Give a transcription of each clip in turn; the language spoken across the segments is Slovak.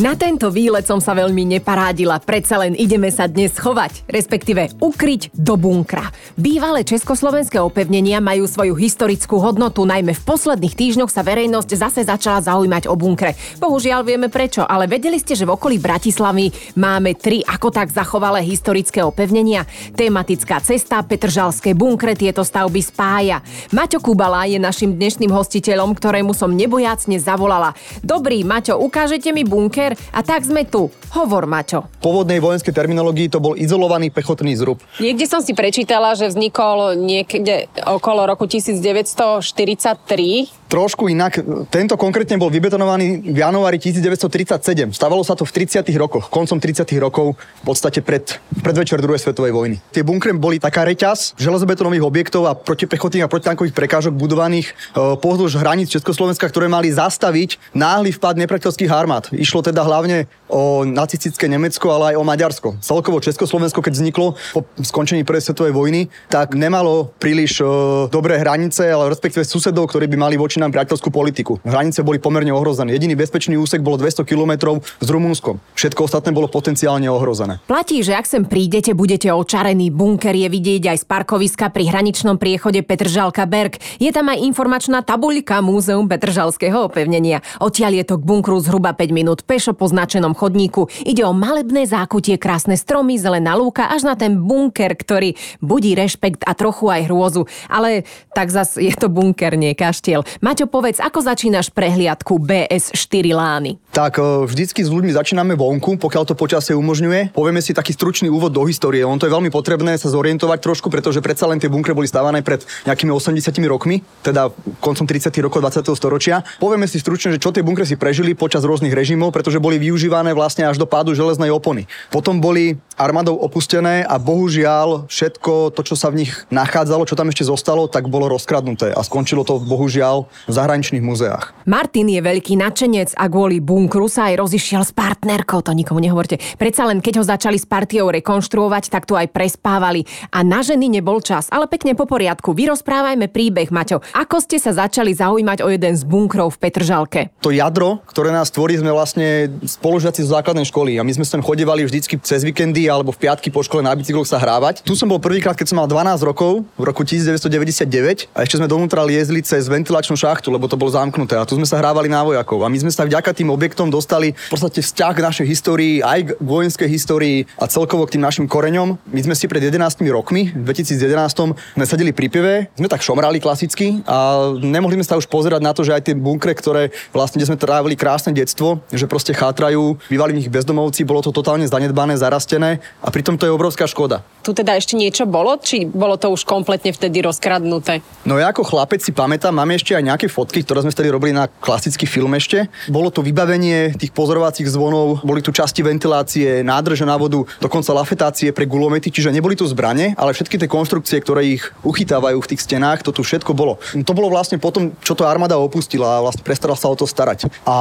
Na tento výlet som sa veľmi neparádila, predsa len ideme sa dnes schovať, respektíve ukryť do bunkra. Bývalé československé opevnenia majú svoju historickú hodnotu, najmä v posledných týždňoch sa verejnosť zase začala zaujímať o bunkre. Bohužiaľ vieme prečo, ale vedeli ste, že v okolí Bratislavy máme tri ako tak zachovalé historické opevnenia. Tematická cesta, Petržalské bunkre tieto stavby spája. Maťo Kubala je našim dnešným hostiteľom, ktorému som nebojacne zavolala. Dobrý, Maťo, ukážete mi bunker? Peter, a tak sme tu. Hovor, Maťo. V pôvodnej vojenskej terminológii to bol izolovaný pechotný zrub. Niekde som si prečítala, že vznikol niekde okolo roku 1943 trošku inak. Tento konkrétne bol vybetonovaný v januári 1937. Stavalo sa to v 30. rokoch, koncom 30. rokov, v podstate pred, predvečer druhej svetovej vojny. Tie bunkre boli taká reťaz železobetonových objektov a protipechotných a protitankových prekážok budovaných e, pozdĺž hraníc Československa, ktoré mali zastaviť náhly vpad nepriateľských armád. Išlo teda hlavne o nacistické Nemecko, ale aj o Maďarsko. Celkovo Československo, keď vzniklo po skončení prvej svetovej vojny, tak nemalo príliš e, dobré hranice, ale respektíve susedov, ktorí by mali voči nám priateľskú politiku. Hranice boli pomerne ohrozené. Jediný bezpečný úsek bolo 200 km s Rumunskom. Všetko ostatné bolo potenciálne ohrozené. Platí, že ak sem prídete, budete očarený. Bunker je vidieť aj z parkoviska pri hraničnom priechode Petržalka Berg. Je tam aj informačná tabuľka Múzeum Petržalského opevnenia. Odtiaľ je to k bunkru zhruba 5 minút pešo po značenom chodníku. Ide o malebné zákutie, krásne stromy, zelená lúka až na ten bunker, ktorý budí rešpekt a trochu aj hrôzu. Ale tak zas je to bunker, nie kaštiel. Maťo, povedz, ako začínaš prehliadku BS4 Lány? Tak e, vždycky s ľuďmi začíname vonku, pokiaľ to počasie umožňuje. Povieme si taký stručný úvod do histórie. On to je veľmi potrebné sa zorientovať trošku, pretože predsa len tie bunkre boli stávané pred nejakými 80 rokmi, teda koncom 30 rokov 20. storočia. Povieme si stručne, že čo tie bunkre si prežili počas rôznych režimov, pretože boli využívané vlastne až do pádu železnej opony. Potom boli armádou opustené a bohužiaľ všetko to, čo sa v nich nachádzalo, čo tam ešte zostalo, tak bolo rozkradnuté a skončilo to bohužiaľ v zahraničných muzeách. Martin je veľký nadšenec a kvôli bunkru sa aj rozišiel s partnerkou, to nikomu nehovorte. Predsa len keď ho začali s partiou rekonštruovať, tak tu aj prespávali a na ženy nebol čas. Ale pekne po poriadku, vyrozprávajme príbeh, Maťo. Ako ste sa začali zaujímať o jeden z bunkrov v Petržalke? To jadro, ktoré nás tvorí, sme vlastne spolužiaci z základnej školy a my sme sem chodevali vždycky cez víkendy alebo v piatky po škole na bicykloch sa hrávať. Tu som bol prvýkrát, keď som mal 12 rokov, v roku 1999 a ešte sme donútra liezli cez ventilačnú šachtu, lebo to bolo zamknuté. A tu sme sa hrávali na vojakov. A my sme sa vďaka tým objektom dostali v podstate vzťah k našej histórii, aj k vojenskej histórii a celkovo k tým našim koreňom. My sme si pred 11 rokmi, v 2011 sme sedeli pri pive, sme tak šomrali klasicky a nemohli sme sa už pozerať na to, že aj tie bunkre, ktoré vlastne, kde sme trávili krásne detstvo, že proste chátrajú, bývali v nich bezdomovci, bolo to totálne zanedbané, zarastené a pritom to je obrovská škoda. Tu teda ešte niečo bolo, či bolo to už kompletne vtedy rozkradnuté? No ja ako chlapec si pamätám, máme ešte aj nejaké fotky, ktoré sme vtedy robili na klasický film ešte. Bolo to vybavenie tých pozorovacích zvonov, boli tu časti ventilácie, nádrže na vodu, dokonca lafetácie pre gulomety, čiže neboli tu zbrane, ale všetky tie konštrukcie, ktoré ich uchytávajú v tých stenách, to tu všetko bolo. To bolo vlastne potom, čo to armáda opustila a vlastne prestala sa o to starať. A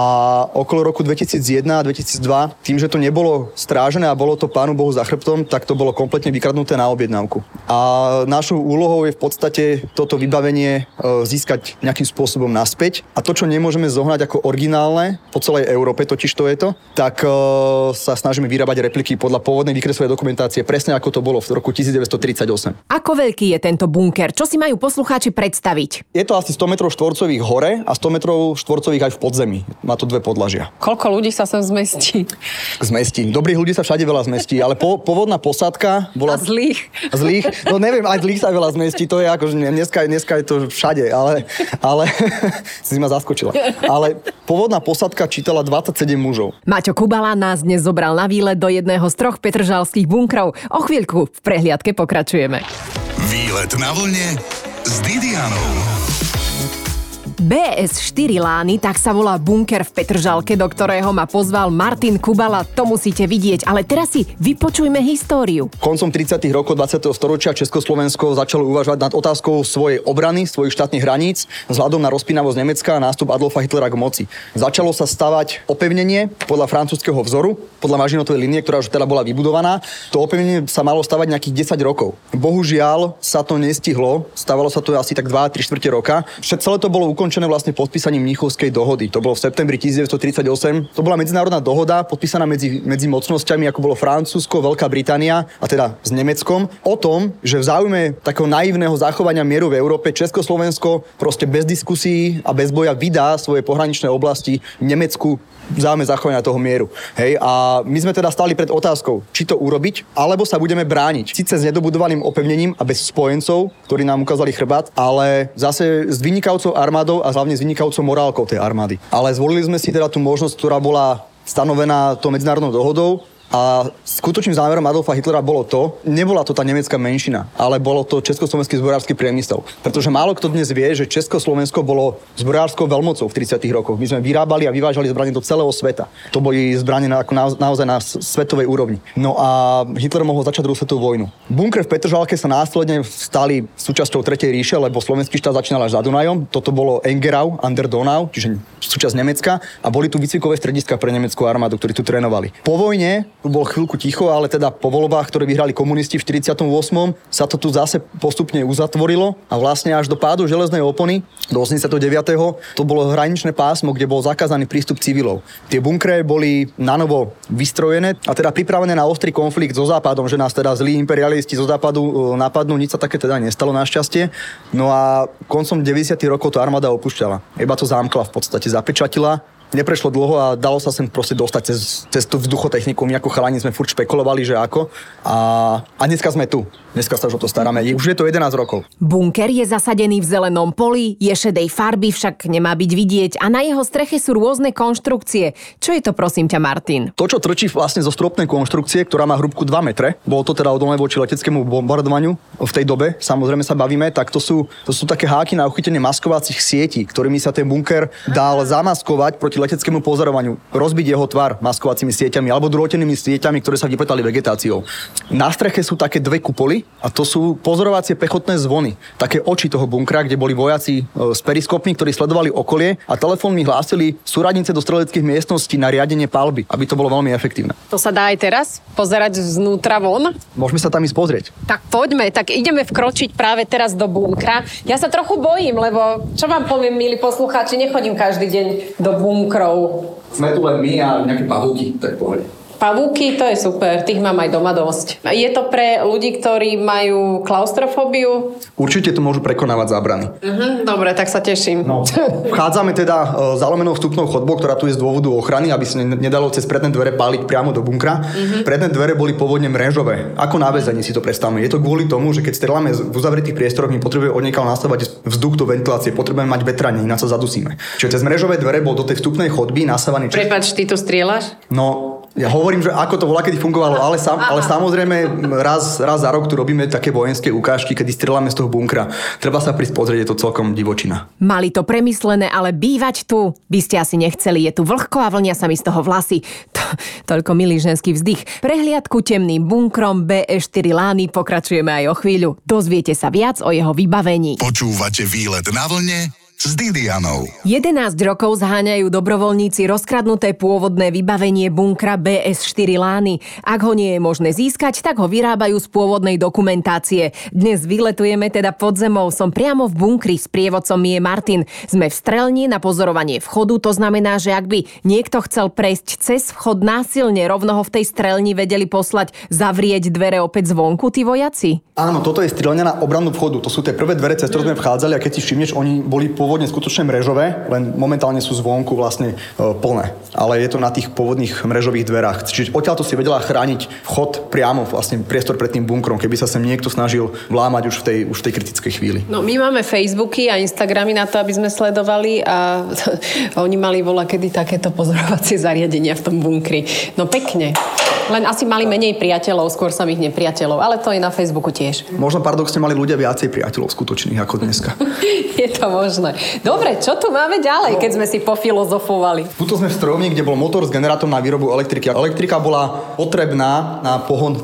okolo roku 2001 a 2002, tým, že to nebolo strážené a bolo to pánu Bohu za chrbtom, tak to bolo kompletne vykradnuté na objednávku. A našou úlohou je v podstate toto vybavenie e, získať nejakým spôsobom naspäť. A to, čo nemôžeme zohnať ako originálne po celej Európe, totiž to je to, tak e, sa snažíme vyrábať repliky podľa pôvodnej výkresovej dokumentácie, presne ako to bolo v roku 1938. Ako veľký je tento bunker? Čo si majú poslucháči predstaviť? Je to asi 100 metrov štvorcových hore a 100 metrov štvorcových aj v podzemí. Má to dve podlažia. Koľko ľudí sa sem zmestí? Zmestí. Dobrých ľudí sa všade veľa zmestí, ale po, pôvodná posádka bola... A zlých. Zlých? No neviem, aj zlých sa veľa zmestí, to je ako, že dneska, dneska je to všade, ale, ale si ma zaskočila. Ale pôvodná posádka čítala 27 mužov. Maťo Kubala nás dnes zobral na výlet do jedného z troch petržalských bunkrov. O chvíľku v prehliadke pokračujeme. Výlet na vlne s Didianou. BS4 Lány, tak sa volá bunker v Petržalke, do ktorého ma pozval Martin Kubala. To musíte vidieť, ale teraz si vypočujme históriu. Koncom 30. rokov 20. storočia Československo začalo uvažovať nad otázkou svojej obrany, svojich štátnych hraníc, vzhľadom na rozpínavosť Nemecka a nástup Adolfa Hitlera k moci. Začalo sa stavať opevnenie podľa francúzského vzoru, podľa Mažinotovej linie, ktorá už teda bola vybudovaná. To opevnenie sa malo stavať nejakých 10 rokov. Bohužiaľ sa to nestihlo, stavalo sa to asi tak 2-3 čtvrte roka. Všetko celé to bolo ukončené vlastne podpísaním Mnichovskej dohody. To bolo v septembri 1938. To bola medzinárodná dohoda podpísaná medzi, medzi mocnosťami, ako bolo Francúzsko, Veľká Británia a teda s Nemeckom, o tom, že v záujme takého naivného zachovania mieru v Európe Československo proste bez diskusí a bez boja vydá svoje pohraničné oblasti Nemecku záme zachovania toho mieru. Hej, a my sme teda stali pred otázkou, či to urobiť, alebo sa budeme brániť. Sice s nedobudovaným opevnením a bez spojencov, ktorí nám ukázali chrbát, ale zase s vynikajúcou armádou a hlavne s vynikajúcou morálkou tej armády. Ale zvolili sme si teda tú možnosť, ktorá bola stanovená tou medzinárodnou dohodou a skutočným zámerom Adolfa Hitlera bolo to, nebola to tá nemecká menšina, ale bolo to československý zbrojársky priemysel. Pretože málo kto dnes vie, že Československo bolo zbrojárskou veľmocou v 30. rokoch. My sme vyrábali a vyvážali zbranie do celého sveta. To boli zbranie na, na, naozaj na svetovej úrovni. No a Hitler mohol začať druhú svetovú vojnu. Bunkre v Petržalke sa následne stali súčasťou Tretej ríše, lebo slovenský štát začínal až za Dunajom. Toto bolo Engerau, Under Donau, čiže súčasť Nemecka a boli tu výcvikové strediska pre nemeckú armádu, ktorí tu trénovali. Po vojne bol chvíľku ticho, ale teda po voľbách, ktoré vyhrali komunisti v 48. sa to tu zase postupne uzatvorilo a vlastne až do pádu železnej opony do 89. to bolo hraničné pásmo, kde bol zakázaný prístup civilov. Tie bunkre boli na novo vystrojené a teda pripravené na ostrý konflikt so západom, že nás teda zlí imperialisti zo západu e, napadnú, nič sa také teda nestalo našťastie. No a koncom 90. rokov to armáda opúšťala. Iba to zámkla v podstate, zapečatila neprešlo dlho a dalo sa sem proste dostať cez, cez tú vzduchotechniku. My ako chalani sme furt špekulovali, že ako. A, a dneska sme tu. Dneska sa už o to staráme. Už je to 11 rokov. Bunker je zasadený v zelenom poli, je šedej farby, však nemá byť vidieť a na jeho streche sú rôzne konštrukcie. Čo je to prosím ťa, Martin? To, čo trčí vlastne zo stropnej konštrukcie, ktorá má hrúbku 2 metre, bolo to teda odolné voči leteckému bombardovaniu v tej dobe, samozrejme sa bavíme, tak to sú, to sú také háky na uchytenie maskovacích sietí, ktorými sa ten bunker dal zamaskovať proti leteckému pozorovaniu, rozbiť jeho tvar maskovacími sieťami alebo drôtenými sieťami, ktoré sa vypletali vegetáciou. Na streche sú také dve kupoly a to sú pozorovacie pechotné zvony, také oči toho bunkra, kde boli vojaci e, s periskopmi, ktorí sledovali okolie a telefónmi hlásili súradnice do streleckých miestností na riadenie palby, aby to bolo veľmi efektívne. To sa dá aj teraz pozerať znútra von? Môžeme sa tam ísť pozrieť. Tak poďme, tak ideme vkročiť práve teraz do bunkra. Ja sa trochu bojím, lebo čo vám poviem, milí poslucháči, nechodím každý deň do bunkra bunkrov. Sme tu len my a nejaké pavúky, tak povedať. Pavúky, to je super, tých mám aj doma dosť. Je to pre ľudí, ktorí majú klaustrofóbiu? Určite to môžu prekonávať zábrany. Uh-huh, dobre, tak sa teším. No, vchádzame teda e, zalomenou vstupnou chodbou, ktorá tu je z dôvodu ochrany, aby sa nedalo cez predné dvere páliť priamo do bunkra. Uh-huh. Predné dvere boli pôvodne mrežové. Ako na väzení si to predstavme. Je to kvôli tomu, že keď streláme v uzavretých priestoroch, my potrebujeme odniekal nastavať vzduch do ventilácie, potrebujeme mať vetranie, ináč sa zadusíme. Čiže cez mrežové dvere bol do tej vstupnej chodby nasávaný. Prepač, ty tu strieľaš? No, ja hovorím, že ako to bola, kedy fungovalo, ale, sam, ale samozrejme raz, raz za rok tu robíme také vojenské ukážky, kedy strieľame z toho bunkra. Treba sa prísť pozrieť, je to celkom divočina. Mali to premyslené, ale bývať tu by ste asi nechceli. Je tu vlhko a vlnia sa mi z toho vlasy. To, toľko milý ženský vzdych. Prehliadku temným bunkrom BE4 Lány pokračujeme aj o chvíľu. Dozviete sa viac o jeho vybavení. Počúvate výlet na vlne s Didianou. 11 rokov zháňajú dobrovoľníci rozkradnuté pôvodné vybavenie bunkra BS4 Lány. Ak ho nie je možné získať, tak ho vyrábajú z pôvodnej dokumentácie. Dnes vyletujeme teda pod zemou. Som priamo v bunkri s prievodcom je Martin. Sme v strelni na pozorovanie vchodu, to znamená, že ak by niekto chcel prejsť cez vchod násilne, rovno ho v tej strelni vedeli poslať zavrieť dvere opäť zvonku, tí vojaci? Áno, toto je strelňa na obranu vchodu. To sú tie prvé dvere, cez ktoré sme vchádzali a keď si všimneš, oni boli po pôvodne skutočne mrežové, len momentálne sú zvonku vlastne e, plné. Ale je to na tých pôvodných mrežových dverách. Čiže odtiaľ to si vedela chrániť vchod priamo, vlastne priestor pred tým bunkrom, keby sa sem niekto snažil vlámať už v tej, už v tej kritickej chvíli. No my máme Facebooky a Instagramy na to, aby sme sledovali a oni mali vola kedy takéto pozorovacie zariadenia v tom bunkri. No pekne. Len asi mali menej priateľov, skôr samých nepriateľov, ale to je na Facebooku tiež. Možno paradoxne mali ľudia viacej priateľov skutočných ako dneska. je to možné. Dobre, čo tu máme ďalej, keď sme si pofilozofovali? Tuto sme v strojovni, kde bol motor s generátorom na výrobu elektriky. Elektrika bola potrebná na pohon e,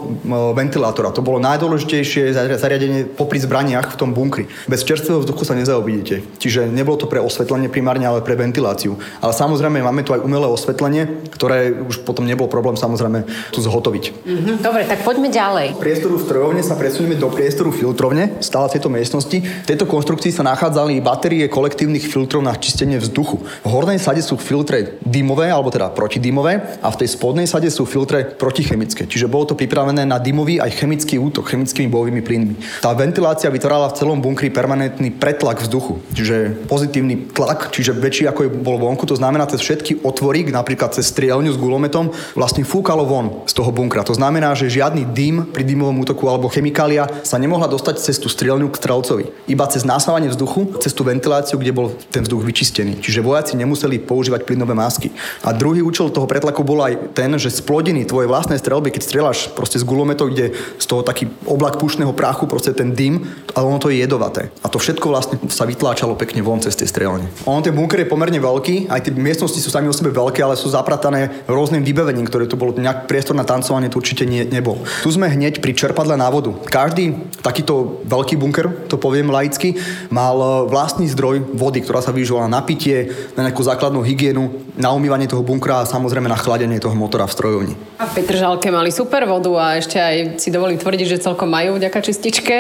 ventilátora. To bolo najdôležitejšie zariadenie popri zbraniach v tom bunkri. Bez čerstvého vzduchu sa nezaobídete. Čiže nebolo to pre osvetlenie primárne, ale pre ventiláciu. Ale samozrejme máme tu aj umelé osvetlenie, ktoré už potom nebol problém samozrejme tu zhotoviť. Mm-hmm. Dobre, tak poďme ďalej. Priestoru v strojovne sa presunieme do priestoru filtrovne, stále tejto miestnosti. V tejto konštrukcii sa nachádzali batérie kolektívnych filtrov na čistenie vzduchu. V hornej sade sú filtre dymové, alebo teda protidymové, a v tej spodnej sade sú filtre protichemické. Čiže bolo to pripravené na dymový aj chemický útok chemickými bojovými plynmi. Tá ventilácia vytvárala v celom bunkri permanentný pretlak vzduchu, čiže pozitívny tlak, čiže väčší ako je bol vonku. To znamená, cez všetky otvory, napríklad cez strielňu s gulometom, vlastne fúkalo von z toho bunkra. To znamená, že žiadny dym pri dymovom útoku alebo chemikália sa nemohla dostať cez tú strielňu k strelcovi. Iba cez násávanie vzduchu, cez tú ventiláciu, kde bol ten vzduch vyčistený. Čiže vojaci nemuseli používať plynové masky. A druhý účel toho pretlaku bol aj ten, že z plodiny tvojej vlastnej strelby, keď strieľaš proste z gulometov, kde z toho taký oblak pušného prachu, proste ten dym, ale ono to je jedovaté. A to všetko vlastne sa vytláčalo pekne von cez tie strelne. On ten bunker je pomerne veľký, aj tie miestnosti sú sami o sebe veľké, ale sú zapratané rôznym vybavením, ktoré tu bolo nejak priestor na tancovanie, tu určite nie, nebol. Tu sme hneď pri čerpadle na vodu. Každý takýto veľký bunker, to poviem laicky, mal e, vlastný zdroj vody, ktorá sa využívala na pitie, na nejakú základnú hygienu, na umývanie toho bunkra a samozrejme na chladenie toho motora v strojovni. A v Petržalke mali super vodu a ešte aj si dovolím tvrdiť, že celkom majú vďaka čističke.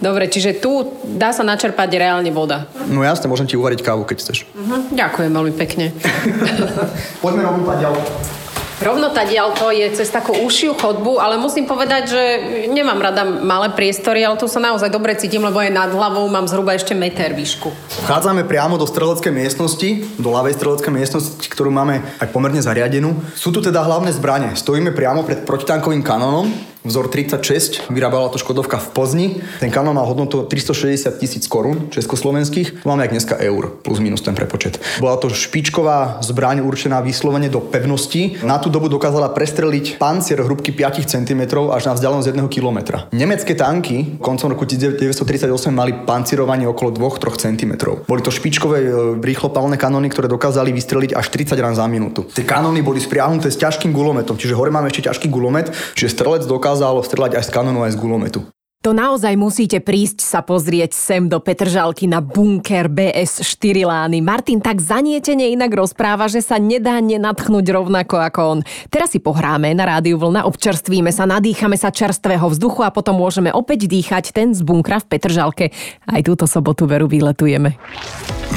Dobre, čiže tu dá sa načerpať reálne voda. No jasne, môžem ti uvariť kávu, keď chceš. Uh-huh, ďakujem veľmi pekne. Poďme rovno ďalej. Rovno diaľ to je cez takú užšiu chodbu, ale musím povedať, že nemám rada malé priestory, ale tu sa naozaj dobre cítim, lebo aj nad hlavou mám zhruba ešte meter výšku. Vchádzame priamo do streleckej miestnosti, do ľavej streleckej miestnosti, ktorú máme aj pomerne zariadenú. Sú tu teda hlavné zbranie. Stojíme priamo pred protitankovým kanónom, vzor 36, vyrábala to Škodovka v Plzni. Ten kanón mal hodnotu 360 tisíc korún československých. Máme aj dneska eur, plus minus ten prepočet. Bola to špičková zbraň určená vyslovene do pevnosti. Na tú dobu dokázala prestreliť pancier hrubky 5 cm až na vzdialenosť 1 km. Nemecké tanky koncom roku 1938 mali pancierovanie okolo 2-3 cm. Boli to špičkové e, rýchlopalné kanóny, ktoré dokázali vystreliť až 30 rán za minútu. Tie kanóny boli spriahnuté s ťažkým gulometom, čiže hore máme ešte ťažký gulomet, čiže strelec dokázal dokázalo strelať aj z kanónu, aj z gulometu. To naozaj musíte prísť sa pozrieť sem do Petržalky na bunker BS4 Lány. Martin tak zanietene inak rozpráva, že sa nedá nenatchnúť rovnako ako on. Teraz si pohráme na rádiu vlna, občerstvíme sa, nadýchame sa čerstvého vzduchu a potom môžeme opäť dýchať ten z bunkra v Petržalke. Aj túto sobotu veru výletujeme.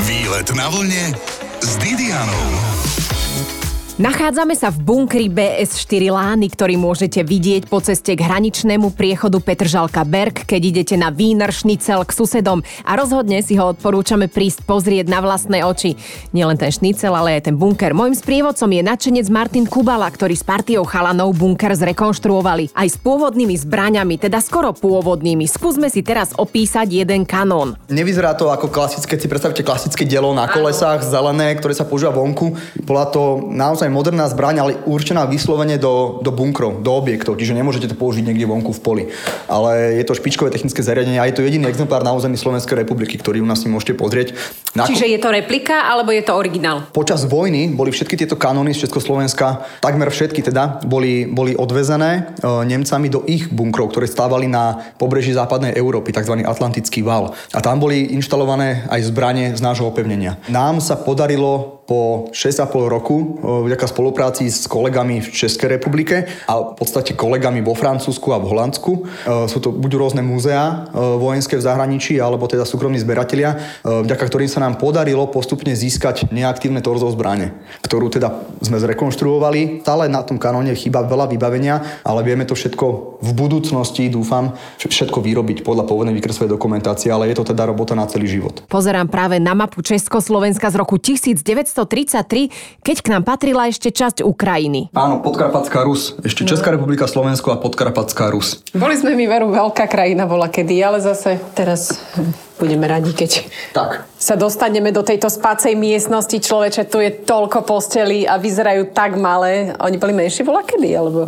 Výlet na vlne s Didianou. Nachádzame sa v bunkri BS4 Lány, ktorý môžete vidieť po ceste k hraničnému priechodu Petržalka Berg, keď idete na Wiener Šnicel k susedom a rozhodne si ho odporúčame prísť pozrieť na vlastné oči. Nielen ten šnicel, ale aj ten bunker. Mojím sprievodcom je nadšenec Martin Kubala, ktorý s partiou chalanov bunker zrekonštruovali. Aj s pôvodnými zbraňami, teda skoro pôvodnými. Skúsme si teraz opísať jeden kanón. Nevyzerá to ako klasické, si predstavte klasické dielo na kolesách, zelené, ktoré sa používa vonku. Bola to naozaj moderná zbraň, ale určená vyslovene do, do bunkrov, do objektov, čiže nemôžete to použiť niekde vonku v poli. Ale je to špičkové technické zariadenie a je to jediný exemplár na území Slovenskej republiky, ktorý u nás si môžete pozrieť. Na... Čiže je to replika alebo je to originál? Počas vojny boli všetky tieto kanóny z Československa, takmer všetky teda, boli, boli odvezené e, Nemcami do ich bunkrov, ktoré stávali na pobreží západnej Európy, tzv. Atlantický val. A tam boli inštalované aj zbranie z nášho opevnenia. Nám sa podarilo po 6,5 roku vďaka spolupráci s kolegami v Českej republike a v podstate kolegami vo Francúzsku a v Holandsku. Sú to buď rôzne múzea vojenské v zahraničí, alebo teda súkromní zberatelia, vďaka ktorým sa nám podarilo postupne získať neaktívne torzo zbrane, ktorú teda sme zrekonštruovali. Stále na tom kanóne chýba veľa vybavenia, ale vieme to všetko v budúcnosti, dúfam, všetko vyrobiť podľa pôvodnej výkresovej dokumentácie, ale je to teda robota na celý život. Pozerám práve na mapu Československa z roku 1900 1933, keď k nám patrila ešte časť Ukrajiny. Áno, Podkarpatská Rus. Ešte Česká republika, Slovensko a Podkarpatská Rus. Boli sme mi veru veľká krajina bola kedy, ale zase teraz Budeme radi, keď Tak. Sa dostaneme do tejto spácej miestnosti. Človeče, tu je toľko postelí a vyzerajú tak malé. Oni boli menšie bola kedy? Alebo...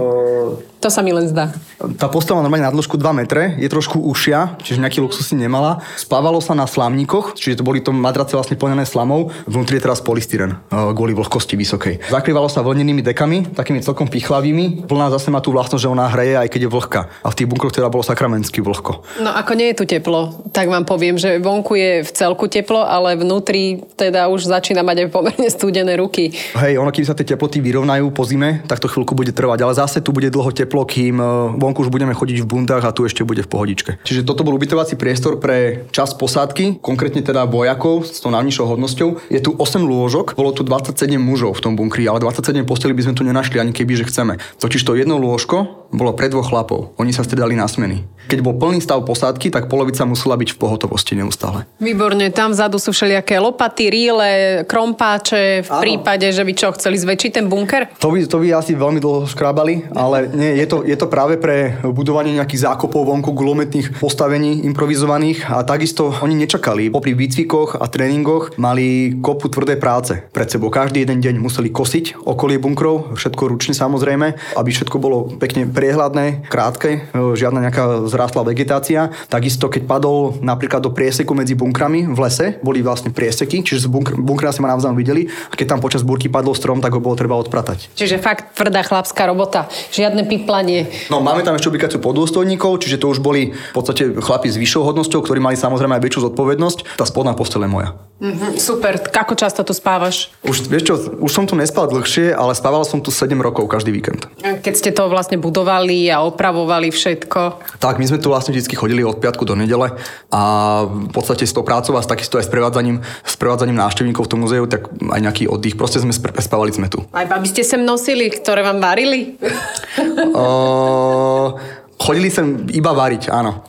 To sa mi len zdá. Tá postel má normálne na dĺžku 2 metre, je trošku ušia, čiže nejaký luxus si nemala. Spávalo sa na slamníkoch, čiže to boli to madrace vlastne plnené slamou. Vnútri je teraz polystyren, kvôli vlhkosti vysokej. Zakrývalo sa vlnenými dekami, takými celkom pichlavými. Vlna zase má tú vlastnosť, že ona hreje, aj keď je vlhká. A v tých bunkroch teda bolo sakramensky vlhko. No ako nie je tu teplo, tak vám poviem, že vonku je v celku teplo, ale vnútri teda už začína mať aj pomerne studené ruky. Hej, ono, keď sa tie teploty vyrovnajú po zime, tak to chvíľku bude trvať, ale zase tu bude dlho teplo, kým eh, vonku už budeme chodiť v bundách a tu ešte bude v pohodičke. Čiže toto bol ubytovací priestor pre čas posádky, konkrétne teda vojakov s tou najnižšou hodnosťou. Je tu 8 lôžok, bolo tu 27 mužov v tom bunkri, ale 27 posteli by sme tu nenašli ani keby, že chceme. Totiž to jedno lôžko bolo pre dvoch chlapov. Oni sa stredali na smeny. Keď bol plný stav posádky, tak polovica musela byť v pohotovosti neustále. Výborne, tam vzadu sú všelijaké lopaty, ríle, krompáče v Áno. prípade, že by čo, chceli zväčšiť ten bunker? To by, to by asi veľmi dlho škrábali, ale nie, je, to, je to práve pre budovanie nejakých zákopov vonku gulometných postavení improvizovaných a takisto oni nečakali. Popri výcvikoch a tréningoch mali kopu tvrdé práce pred sebou. Každý jeden deň museli kosiť okolie bunkrov, všetko ručne samozrejme, aby všetko bolo pekne priehľadné, krátke, e, žiadna nejaká zrástla vegetácia. Takisto keď padol napríklad do prieseku medzi bunkrami v lese, boli vlastne prieseky, čiže bunkr, bunkra si ma navzájom videli a keď tam počas búrky padol strom, tak ho bolo treba odpratať. Čiže fakt tvrdá chlapská robota, žiadne piplanie. No máme tam ešte ubikáciu podôstojníkov, čiže to už boli v podstate chlapi s vyššou hodnosťou, ktorí mali samozrejme aj väčšiu zodpovednosť. Tá spodná postele je moja. Mhm, super, ako často tu spávaš? Už, vieš čo, už som tu nespal dlhšie, ale spával som tu 7 rokov každý víkend. Keď ste to vlastne budovali a opravovali všetko. Tak, my sme tu vlastne vždy chodili od piatku do nedele a v podstate s tou prácou a takisto aj s prevádzaním, s prevádzaním návštevníkov v tom muzeu, tak aj nejaký oddych. Proste sme spre- spávali sme tu. Aj babi ste sem nosili, ktoré vám varili? Uh, chodili sem iba variť, áno.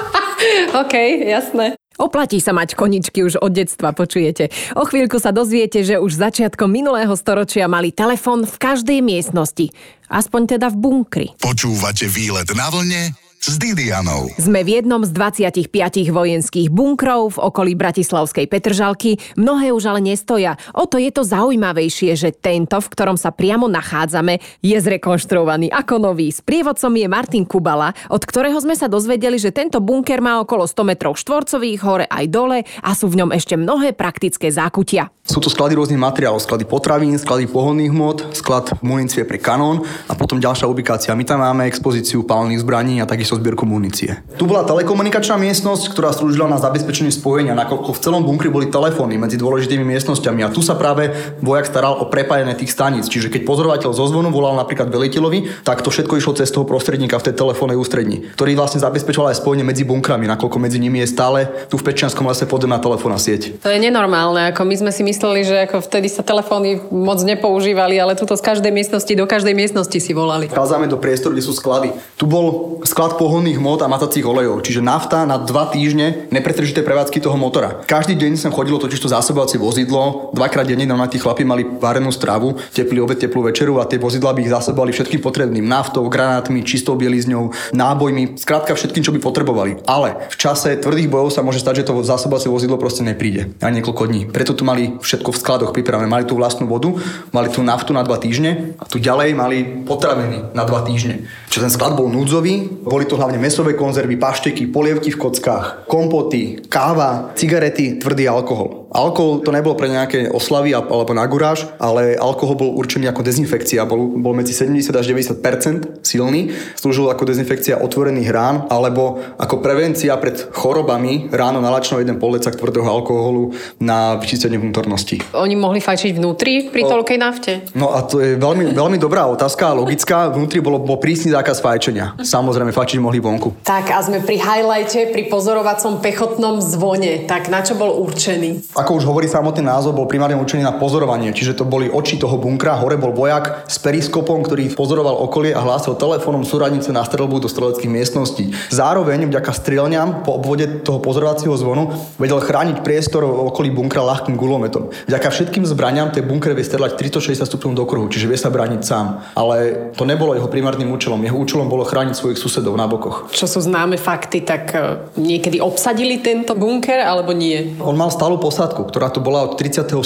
OK, jasné. Oplatí sa mať koničky už od detstva, počujete. O chvíľku sa dozviete, že už začiatkom minulého storočia mali telefón v každej miestnosti. Aspoň teda v bunkri. Počúvate výlet na vlne s Didianou. Sme v jednom z 25 vojenských bunkrov v okolí Bratislavskej Petržalky. Mnohé už ale nestoja. O to je to zaujímavejšie, že tento, v ktorom sa priamo nachádzame, je zrekonštruovaný ako nový. Sprievodcom je Martin Kubala, od ktorého sme sa dozvedeli, že tento bunker má okolo 100 metrov štvorcových, hore aj dole a sú v ňom ešte mnohé praktické zákutia. Sú to sklady rôznych materiálov, sklady potravín, sklady pohodných hmot, sklad munície pre kanón a potom ďalšia ubikácia. My tam máme expozíciu palných zbraní a takisto zbierku munície. Tu bola telekomunikačná miestnosť, ktorá slúžila na zabezpečenie spojenia, nakoľko v celom bunkri boli telefóny medzi dôležitými miestnosťami a tu sa práve vojak staral o prepájanie tých staníc. Čiže keď pozorovateľ zo zvonu volal napríklad veliteľovi, tak to všetko išlo cez toho prostredníka v tej telefónnej ústredni, ktorý vlastne zabezpečoval aj spojenie medzi bunkrami, nakoľko medzi nimi je stále tu v Pečianskom lese podzemná telefónna sieť. To je nenormálne, ako my sme si mysleli, že ako vtedy sa telefóny moc nepoužívali, ale tuto z každej miestnosti do každej miestnosti si volali. Vchádzame do priestoru, kde sú sklady. Tu bol sklad pohonných hmot a matacích olejov, čiže nafta na dva týždne nepretržité prevádzky toho motora. Každý deň sem chodilo totiž to zásobovacie vozidlo, dvakrát denne na tí chlapi mali varenú stravu, teplý obed, teplú večeru a tie vozidla by ich zásobovali všetkým potrebným naftou, granátmi, čistou bielizňou, nábojmi, skrátka všetkým, čo by potrebovali. Ale v čase tvrdých bojov sa môže stať, že to zásobovacie vozidlo proste nepríde aj niekoľko dní. Preto tu mali všetko v skladoch pripravené. Mali tu vlastnú vodu, mali tu naftu na dva týždne a tu ďalej mali potraviny na dva týždne. Čiže ten sklad bol núdzový, boli to hlavne mesové konzervy, pašteky, polievky v kockách, kompoty, káva, cigarety, tvrdý alkohol. Alkohol to nebolo pre nejaké oslavy a- alebo na guráž, ale alkohol bol určený ako dezinfekcia. Bol, bol medzi 70 až 90% silný. Slúžil ako dezinfekcia otvorených rán alebo ako prevencia pred chorobami ráno nalačnú jeden polecak tvrdého alkoholu na vyčistenie vnútornosti. Oni mohli fajčiť vnútri pri toľkej nafte? No a to je veľmi, veľmi dobrá otázka a logická. Vnútri bolo, bol prísny zákaz fajčenia. Samozrejme, fajčiť mohli vonku. Tak a sme pri highlighte, pri pozorovacom pechotnom zvone. Tak na čo bol určený? Ako už hovorí samotný názov, bol primárne určený na pozorovanie, čiže to boli oči toho bunkra, hore bol vojak s periskopom, ktorý pozoroval okolie a hlásil telefónom súradnice na strelbu do streleckých miestností. Zároveň vďaka strelňam po obvode toho pozorovacieho zvonu vedel chrániť priestor okolí bunkra ľahkým gulometom. Vďaka všetkým zbraniam tie bunkre vie strelať 360 stupňov do kruhu, čiže vie sa brániť sám. Ale to nebolo jeho primárnym účelom. Jeho účelom bolo chrániť svojich susedov na bokoch. Čo sú známe fakty, tak e, niekedy obsadili tento bunker alebo nie? On mal stálu posádku, ktorá tu bola od 37.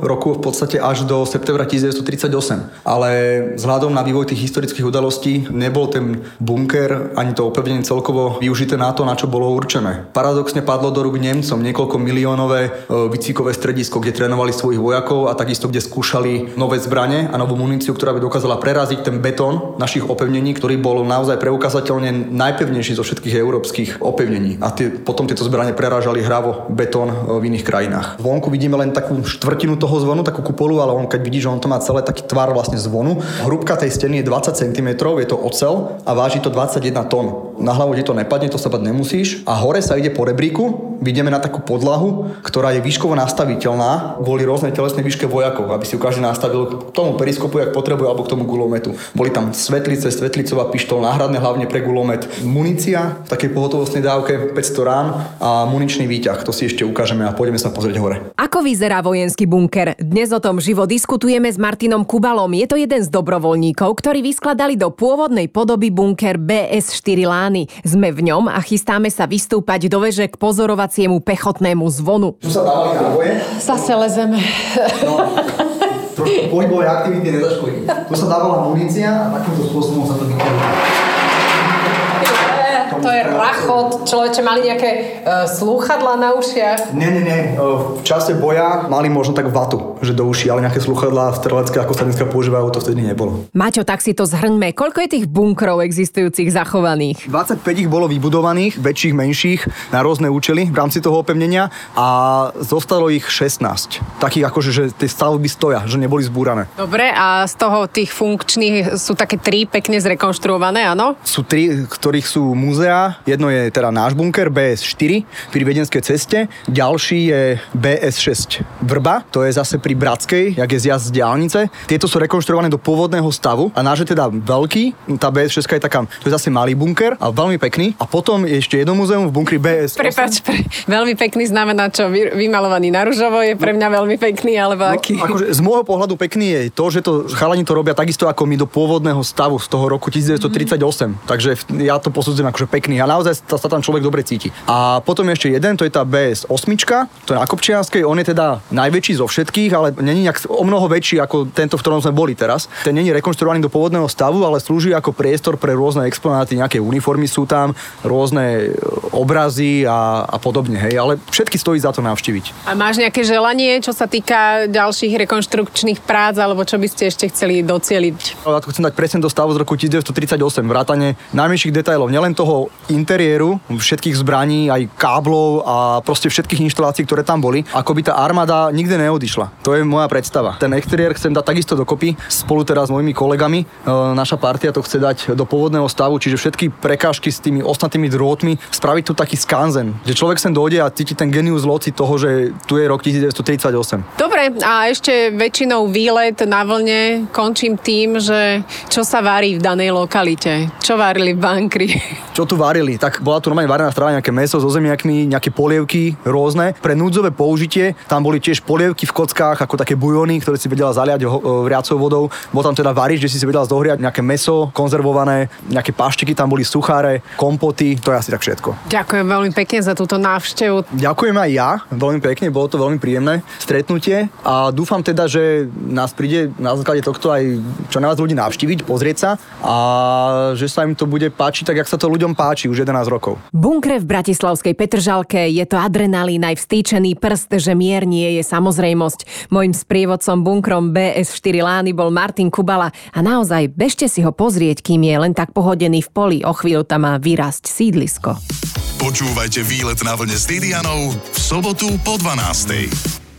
roku v podstate až do septembra 1938. Ale vzhľadom na vývoj tých historických udalostí nebol ten bunker ani to opevnenie celkovo využité na to, na čo bolo určené. Paradoxne padlo do rúk Nemcom niekoľko miliónové e, výcvikové stredisko, kde trénovali svojich vojakov a takisto kde skúšali nové zbranie a novú muníciu, ktorá by dokázala preraziť ten betón našich opevnení, ktorý bol naozaj preukazateľne najpevnejší zo všetkých európskych opevnení. A tie, potom tieto zbranie prerážali hravo betón e, v iných krajinách. Vonku vidíme len takú štvrtinu toho zvonu, takú kupolu, ale on keď vidí, že on to má celé taký tvar vlastne zvonu. Hrúbka tej steny je 20 cm, je to ocel a váži to 21 tón. Na hlavu ti to nepadne, to sa bať nemusíš. A hore sa ide po rebríku, vidíme na takú podlahu, ktorá je výškovo nastaviteľná kvôli rôznej telesnej výške vojakov, aby si ju každý nastavil k tomu periskopu, ak potrebuje, alebo k tomu gulometu. Boli tam svetlice, svetlicová pištol, náhradné hlavne pre gulomet, munícia v takej pohotovostnej dávke 500 rán a muničný výťah. To si ešte ukážeme a pôjdeme sa pozrieť hore. Ako vyzerá vojenský bunker? Dnes o tom živo diskutujeme s Martinom Kubalom. Je to jeden z dobrovoľníkov, ktorí vyskladali do pôvodnej podoby bunker BS4 Lány. Sme v ňom a chystáme sa vystúpať do veže k pozorovaciemu pechotnému zvonu. Tu sa dávali náboje. Zase lezeme. No, trošku pohybové aktivity nezaškodí. Tu sa dávala munícia a takýmto spôsobom sa to vykeruje. To je rachot. Človeče, mali nejaké uh, slúchadla na ušiach? Nie, nie, nie. V čase boja mali možno tak vatu, že do uší, ale nejaké sluchadlá strelecké, ako sa dneska používajú, to vtedy nebolo. Maťo, tak si to zhrňme. Koľko je tých bunkrov existujúcich zachovaných? 25 ich bolo vybudovaných, väčších, menších, na rôzne účely v rámci toho opevnenia a zostalo ich 16. Takých akože, že tie stavby stoja, že neboli zbúrané. Dobre, a z toho tých funkčných sú také tri pekne zrekonštruované, áno? Sú tri, ktorých sú múzea. Jedno je teda náš bunker BS4 pri Viedenskej ceste. Ďalší je BS6 Vrba, to je zase pri Bratskej, jak je zjazd z diálnice. Tieto sú rekonštruované do pôvodného stavu a náš je teda veľký, tá BS6 je taká, to je zase malý bunker a veľmi pekný. A potom je ešte jedno muzeum v bunkri BS8. Prepač, pre, veľmi pekný znamená čo? Vy, vymalovaný na ružovo je pre mňa veľmi pekný, alebo aký? No, akože z môjho pohľadu pekný je to, že to chalani to robia takisto ako my do pôvodného stavu z toho roku 1938. Mm-hmm. Takže ja to posudzujem akože pekný a naozaj sa tam človek dobre cíti. A potom ešte jeden, to je tá BS8, to je na Kopčianskej, on je teda najväčší zo všetkých, ale není nejak o mnoho väčší ako tento, v ktorom sme boli teraz. Ten není rekonštruovaný do pôvodného stavu, ale slúži ako priestor pre rôzne exponáty, nejaké uniformy sú tam, rôzne e, obrazy a, a podobne, hej, ale všetky stojí za to navštíviť. A máš nejaké želanie, čo sa týka ďalších rekonštrukčných prác, alebo čo by ste ešte chceli docieliť? To chcem dať presne do stavu z roku 1938, vrátane najmenších detailov, nielen toho interiéru, všetkých zbraní, aj káblov a proste všetkých inštalácií, ktoré tam boli, ako by tá armáda nikde neodišla. To je moja predstava. Ten exteriér chcem dať takisto dokopy, spolu teraz s mojimi kolegami. E, naša partia to chce dať do pôvodného stavu, čiže všetky prekážky s tými ostatnými drôtmi, spraviť tu taký skanzen, že človek sem dojde a cíti ten genius loci toho, že tu je rok 1938. Dobre, a ešte väčšinou výlet na vlne končím tým, že čo sa varí v danej lokalite. Čo varili v bankri? Čo tu varili? Tak bola tu normálne varená strava, nejaké meso so zemiakmi, nejaké polievky rôzne. Pre núdzové použitie tam boli tiež polievky v kockách, ako také bujony, ktoré si vedela zaliať ho, vriacou vodou. Bol tam teda varič, že si si vedela zohriať nejaké meso konzervované, nejaké paštiky tam boli sucháre, kompoty, to je asi tak všetko. Ďakujem veľmi pekne za túto návštevu. Ďakujem aj ja, veľmi pekne, bolo to veľmi príjemné stretnutie a dúfam teda, že nás príde na základe tohto aj čo najviac ľudí navštíviť, pozrieť sa a že sa im to bude páčiť tak, jak sa to ľuďom páči už 11 rokov. Bunkre v Bratislavskej Petržalke je to adrenalín aj vstýčený prst, že mier nie je samozrejmosť. Mojím sprievodcom bunkrom BS4 Lány bol Martin Kubala a naozaj bežte si ho pozrieť, kým je len tak pohodený v poli. O chvíľu tam má vyrásť sídlisko. Počúvajte výlet na vlne s Didianou v sobotu po 12.